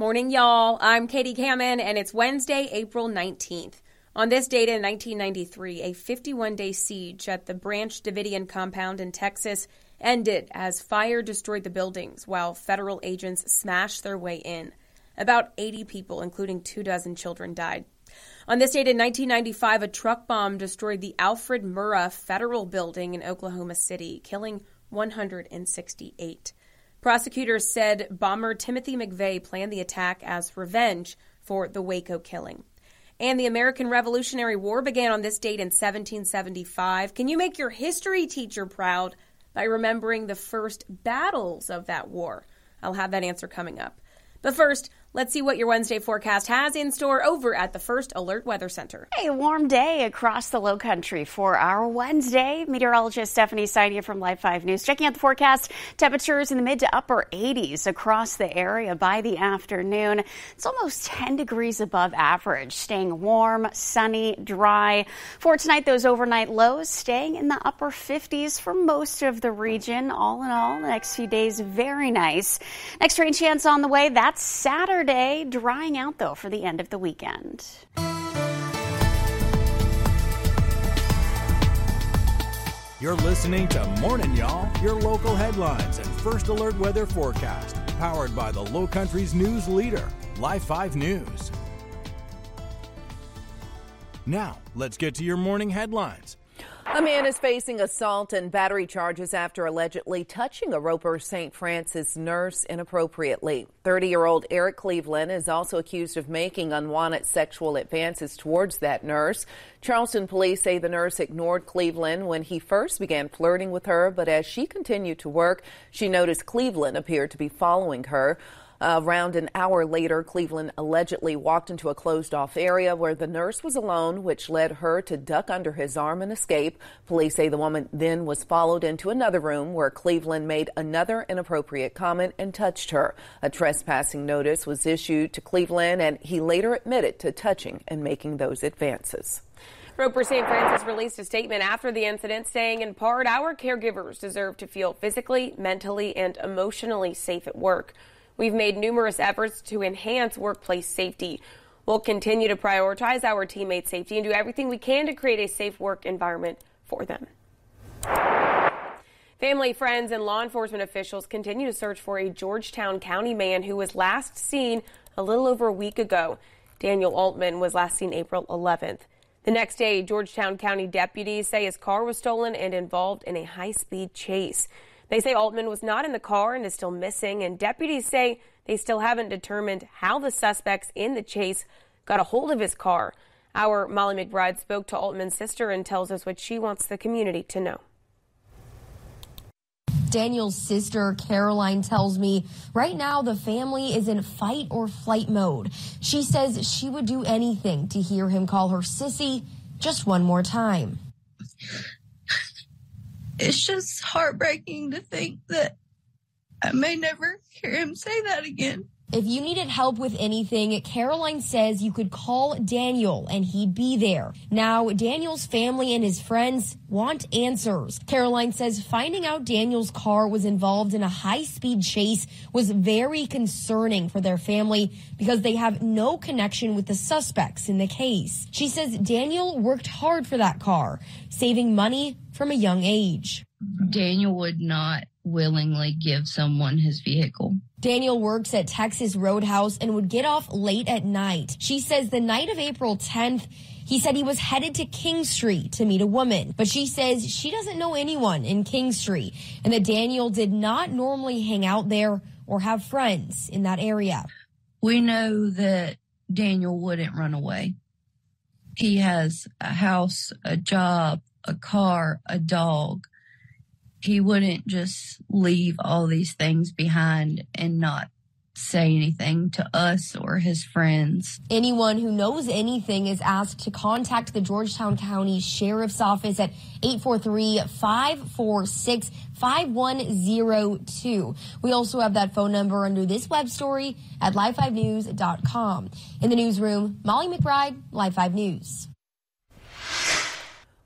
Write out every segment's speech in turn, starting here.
Morning, y'all. I'm Katie Kamen, and it's Wednesday, April 19th. On this date in 1993, a 51 day siege at the Branch Davidian compound in Texas ended as fire destroyed the buildings while federal agents smashed their way in. About 80 people, including two dozen children, died. On this date in 1995, a truck bomb destroyed the Alfred Murrah Federal Building in Oklahoma City, killing 168. Prosecutors said bomber Timothy McVeigh planned the attack as revenge for the Waco killing. And the American Revolutionary War began on this date in 1775. Can you make your history teacher proud by remembering the first battles of that war? I'll have that answer coming up. But first, Let's see what your Wednesday forecast has in store over at the First Alert Weather Center. Hey, a warm day across the low country for our Wednesday. Meteorologist Stephanie Saidia from Live 5 News checking out the forecast. Temperatures in the mid to upper 80s across the area by the afternoon. It's almost 10 degrees above average, staying warm, sunny, dry. For tonight, those overnight lows staying in the upper 50s for most of the region. All in all, the next few days, very nice. Next rain chance on the way. That's Saturday. Drying out though for the end of the weekend. You're listening to Morning Y'all, your local headlines and first alert weather forecast, powered by the Low Country's news leader, Live 5 News. Now, let's get to your morning headlines. A man is facing assault and battery charges after allegedly touching a Roper St. Francis nurse inappropriately. 30 year old Eric Cleveland is also accused of making unwanted sexual advances towards that nurse. Charleston police say the nurse ignored Cleveland when he first began flirting with her, but as she continued to work, she noticed Cleveland appeared to be following her. Uh, around an hour later, Cleveland allegedly walked into a closed off area where the nurse was alone, which led her to duck under his arm and escape. Police say the woman then was followed into another room where Cleveland made another inappropriate comment and touched her. A trespassing notice was issued to Cleveland, and he later admitted to touching and making those advances. Roper St. Francis released a statement after the incident saying, in part, our caregivers deserve to feel physically, mentally, and emotionally safe at work. We've made numerous efforts to enhance workplace safety. We'll continue to prioritize our teammates' safety and do everything we can to create a safe work environment for them. Family, friends, and law enforcement officials continue to search for a Georgetown County man who was last seen a little over a week ago. Daniel Altman was last seen April 11th. The next day, Georgetown County deputies say his car was stolen and involved in a high speed chase. They say Altman was not in the car and is still missing, and deputies say they still haven't determined how the suspects in the chase got a hold of his car. Our Molly McBride spoke to Altman's sister and tells us what she wants the community to know. Daniel's sister, Caroline, tells me right now the family is in fight or flight mode. She says she would do anything to hear him call her sissy just one more time it's just heartbreaking to think that I may never hear him say that again. If you needed help with anything, Caroline says you could call Daniel and he'd be there. Now, Daniel's family and his friends want answers. Caroline says finding out Daniel's car was involved in a high speed chase was very concerning for their family because they have no connection with the suspects in the case. She says Daniel worked hard for that car, saving money from a young age. Daniel would not willingly give someone his vehicle. Daniel works at Texas Roadhouse and would get off late at night. She says the night of April 10th, he said he was headed to King Street to meet a woman, but she says she doesn't know anyone in King Street and that Daniel did not normally hang out there or have friends in that area. We know that Daniel wouldn't run away. He has a house, a job, a car, a dog he wouldn't just leave all these things behind and not say anything to us or his friends. Anyone who knows anything is asked to contact the Georgetown County Sheriff's Office at 843-546-5102. We also have that phone number under this web story at live5news.com. In the newsroom, Molly McBride, Live 5 News.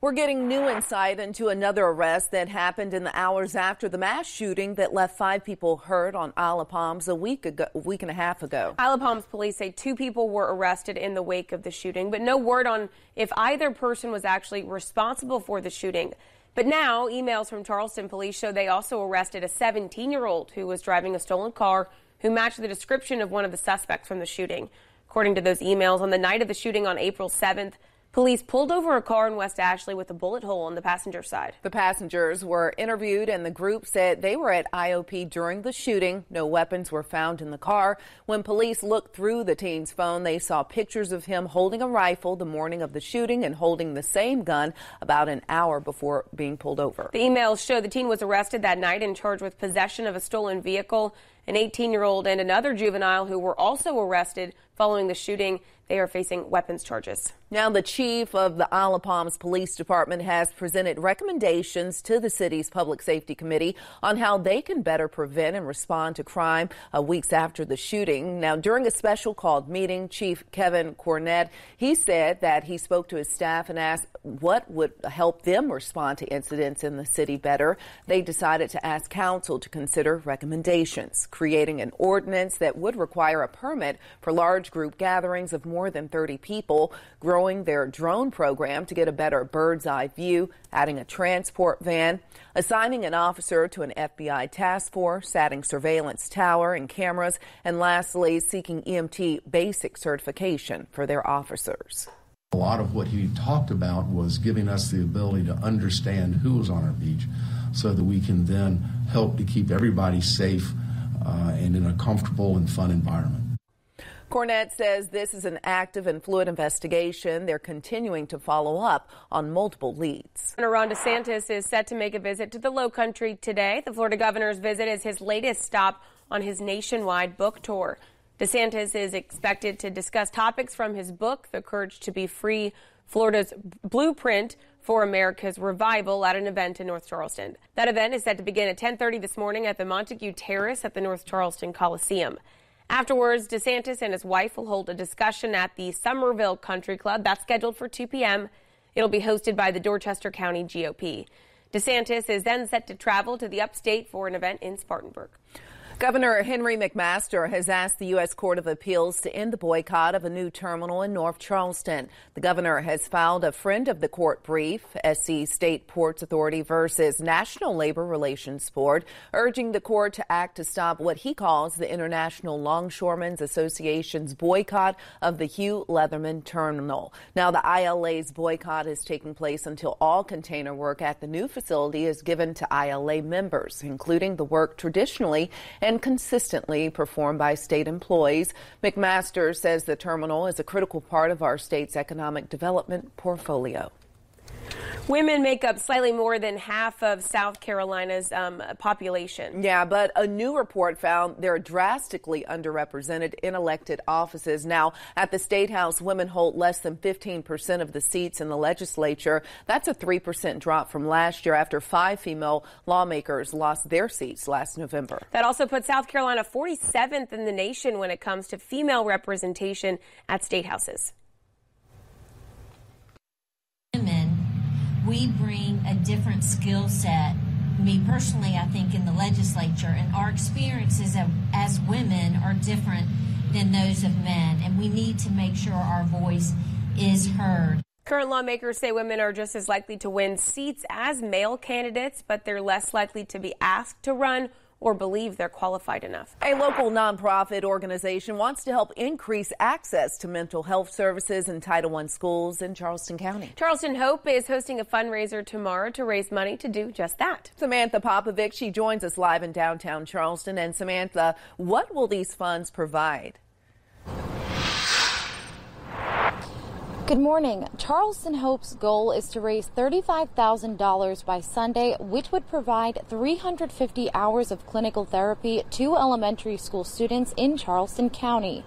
We're getting new insight into another arrest that happened in the hours after the mass shooting that left five people hurt on Isle of Palms a week ago, a week and a half ago. Isle of Palms police say two people were arrested in the wake of the shooting, but no word on if either person was actually responsible for the shooting. But now, emails from Charleston police show they also arrested a 17 year old who was driving a stolen car who matched the description of one of the suspects from the shooting. According to those emails, on the night of the shooting on April 7th, Police pulled over a car in West Ashley with a bullet hole on the passenger side. The passengers were interviewed and the group said they were at IOP during the shooting. No weapons were found in the car. When police looked through the teen's phone, they saw pictures of him holding a rifle the morning of the shooting and holding the same gun about an hour before being pulled over. The emails show the teen was arrested that night and charged with possession of a stolen vehicle. An 18 year old and another juvenile who were also arrested following the shooting. They are facing weapons charges. Now, the chief of the Isle of Palms Police Department has presented recommendations to the city's Public Safety Committee on how they can better prevent and respond to crime uh, weeks after the shooting. Now, during a special called meeting, Chief Kevin Cornett, he said that he spoke to his staff and asked what would help them respond to incidents in the city better. They decided to ask council to consider recommendations, creating an ordinance that would require a permit for large group gatherings of more than 30 people, growing their drone program to get a better bird's eye view, adding a transport van, assigning an officer to an FBI task force, adding surveillance tower and cameras, and lastly, seeking EMT basic certification for their officers. A lot of what he talked about was giving us the ability to understand who was on our beach so that we can then help to keep everybody safe uh, and in a comfortable and fun environment. Cornett says this is an active and fluid investigation. They're continuing to follow up on multiple leads. Ron DeSantis is set to make a visit to the Low Country today. The Florida governor's visit is his latest stop on his nationwide book tour. DeSantis is expected to discuss topics from his book, The Courage to Be Free, Florida's blueprint for America's revival at an event in North Charleston. That event is set to begin at 10:30 this morning at the Montague Terrace at the North Charleston Coliseum. Afterwards, DeSantis and his wife will hold a discussion at the Summerville Country Club. That's scheduled for 2 p.m. It'll be hosted by the Dorchester County GOP. DeSantis is then set to travel to the upstate for an event in Spartanburg. Governor Henry McMaster has asked the U.S. Court of Appeals to end the boycott of a new terminal in North Charleston. The governor has filed a friend of the court brief, SC State Ports Authority versus National Labor Relations Board, urging the court to act to stop what he calls the International Longshoremen's Association's boycott of the Hugh Leatherman terminal. Now, the ILA's boycott is taking place until all container work at the new facility is given to ILA members, including the work traditionally and and consistently performed by state employees. McMaster says the terminal is a critical part of our state's economic development portfolio. Women make up slightly more than half of South Carolina's um, population. Yeah, but a new report found they're drastically underrepresented in elected offices. Now, at the State House, women hold less than 15% of the seats in the legislature. That's a 3% drop from last year after five female lawmakers lost their seats last November. That also puts South Carolina 47th in the nation when it comes to female representation at state houses. We bring a different skill set. Me personally, I think in the legislature, and our experiences as women are different than those of men, and we need to make sure our voice is heard. Current lawmakers say women are just as likely to win seats as male candidates, but they're less likely to be asked to run or believe they're qualified enough. A local nonprofit organization wants to help increase access to mental health services in Title I schools in Charleston County. Charleston Hope is hosting a fundraiser tomorrow to raise money to do just that. Samantha Popovic, she joins us live in downtown Charleston. And Samantha, what will these funds provide? Good morning. Charleston Hope's goal is to raise $35,000 by Sunday, which would provide 350 hours of clinical therapy to elementary school students in Charleston County.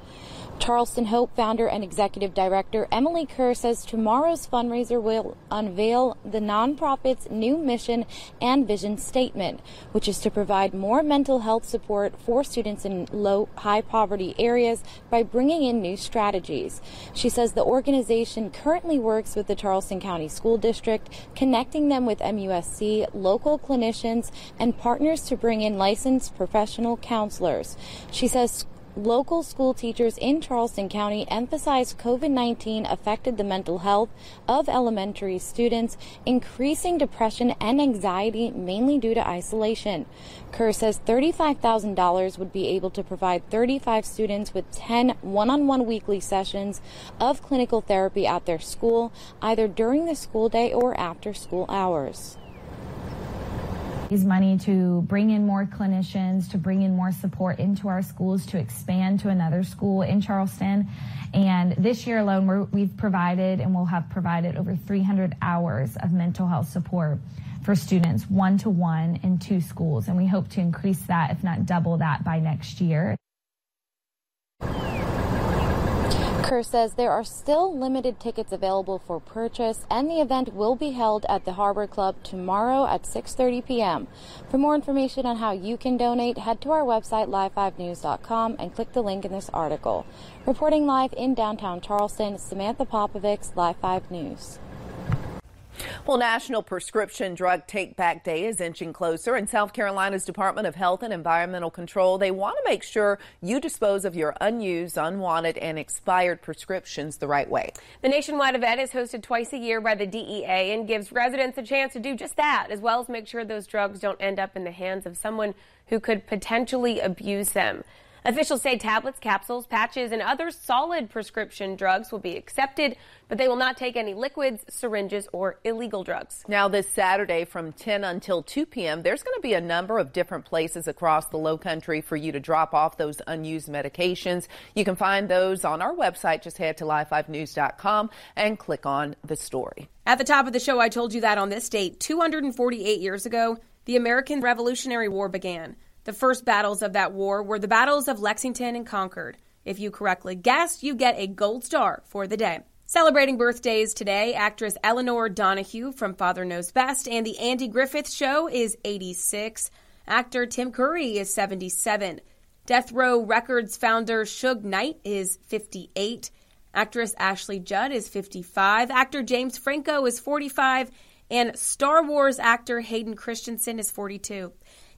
Charleston Hope founder and executive director Emily Kerr says tomorrow's fundraiser will unveil the nonprofit's new mission and vision statement, which is to provide more mental health support for students in low, high poverty areas by bringing in new strategies. She says the organization currently works with the Charleston County School District, connecting them with MUSC, local clinicians, and partners to bring in licensed professional counselors. She says local school teachers in Charleston County emphasized COVID 19 affected the mental health of elementary students, increasing depression and anxiety mainly due to isolation. Kerr says $35,000 would be able to provide 35 students with 10 one on one weekly sessions of clinical therapy at their school, either during the school day or after school hours use money to bring in more clinicians, to bring in more support into our schools, to expand to another school in Charleston. And this year alone, we have provided and will have provided over 300 hours of mental health support for students one to one in two schools. And we hope to increase that, if not double that, by next year. Says there are still limited tickets available for purchase and the event will be held at the Harbor Club tomorrow at 6:30 p.m. For more information on how you can donate, head to our website live5news.com and click the link in this article. Reporting live in downtown Charleston, Samantha Popovics, Live 5 News. Well, National Prescription Drug Take Back Day is inching closer, and South Carolina's Department of Health and Environmental Control they want to make sure you dispose of your unused, unwanted, and expired prescriptions the right way. The nationwide event is hosted twice a year by the DEA and gives residents a chance to do just that, as well as make sure those drugs don't end up in the hands of someone who could potentially abuse them. Officials say tablets, capsules, patches, and other solid prescription drugs will be accepted, but they will not take any liquids, syringes, or illegal drugs. Now, this Saturday from 10 until 2 p.m., there's going to be a number of different places across the low country for you to drop off those unused medications. You can find those on our website. Just head to live5news.com and click on the story. At the top of the show, I told you that on this date, 248 years ago, the American Revolutionary War began. The first battles of that war were the battles of Lexington and Concord. If you correctly guessed, you get a gold star for the day. Celebrating birthdays today, actress Elinor Donahue from Father Knows Best and The Andy Griffith Show is 86. Actor Tim Curry is 77. Death Row Records founder Suge Knight is 58. Actress Ashley Judd is 55. Actor James Franco is 45. And Star Wars actor Hayden Christensen is 42.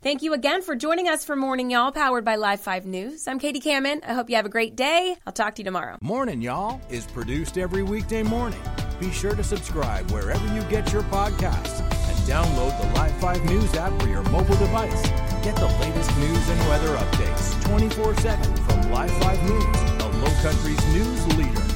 Thank you again for joining us for Morning Y'all, powered by Live 5 News. I'm Katie Kamen. I hope you have a great day. I'll talk to you tomorrow. Morning Y'all is produced every weekday morning. Be sure to subscribe wherever you get your podcasts and download the Live 5 News app for your mobile device. Get the latest news and weather updates 24 7 from Live 5 News, the Low Country's news leader.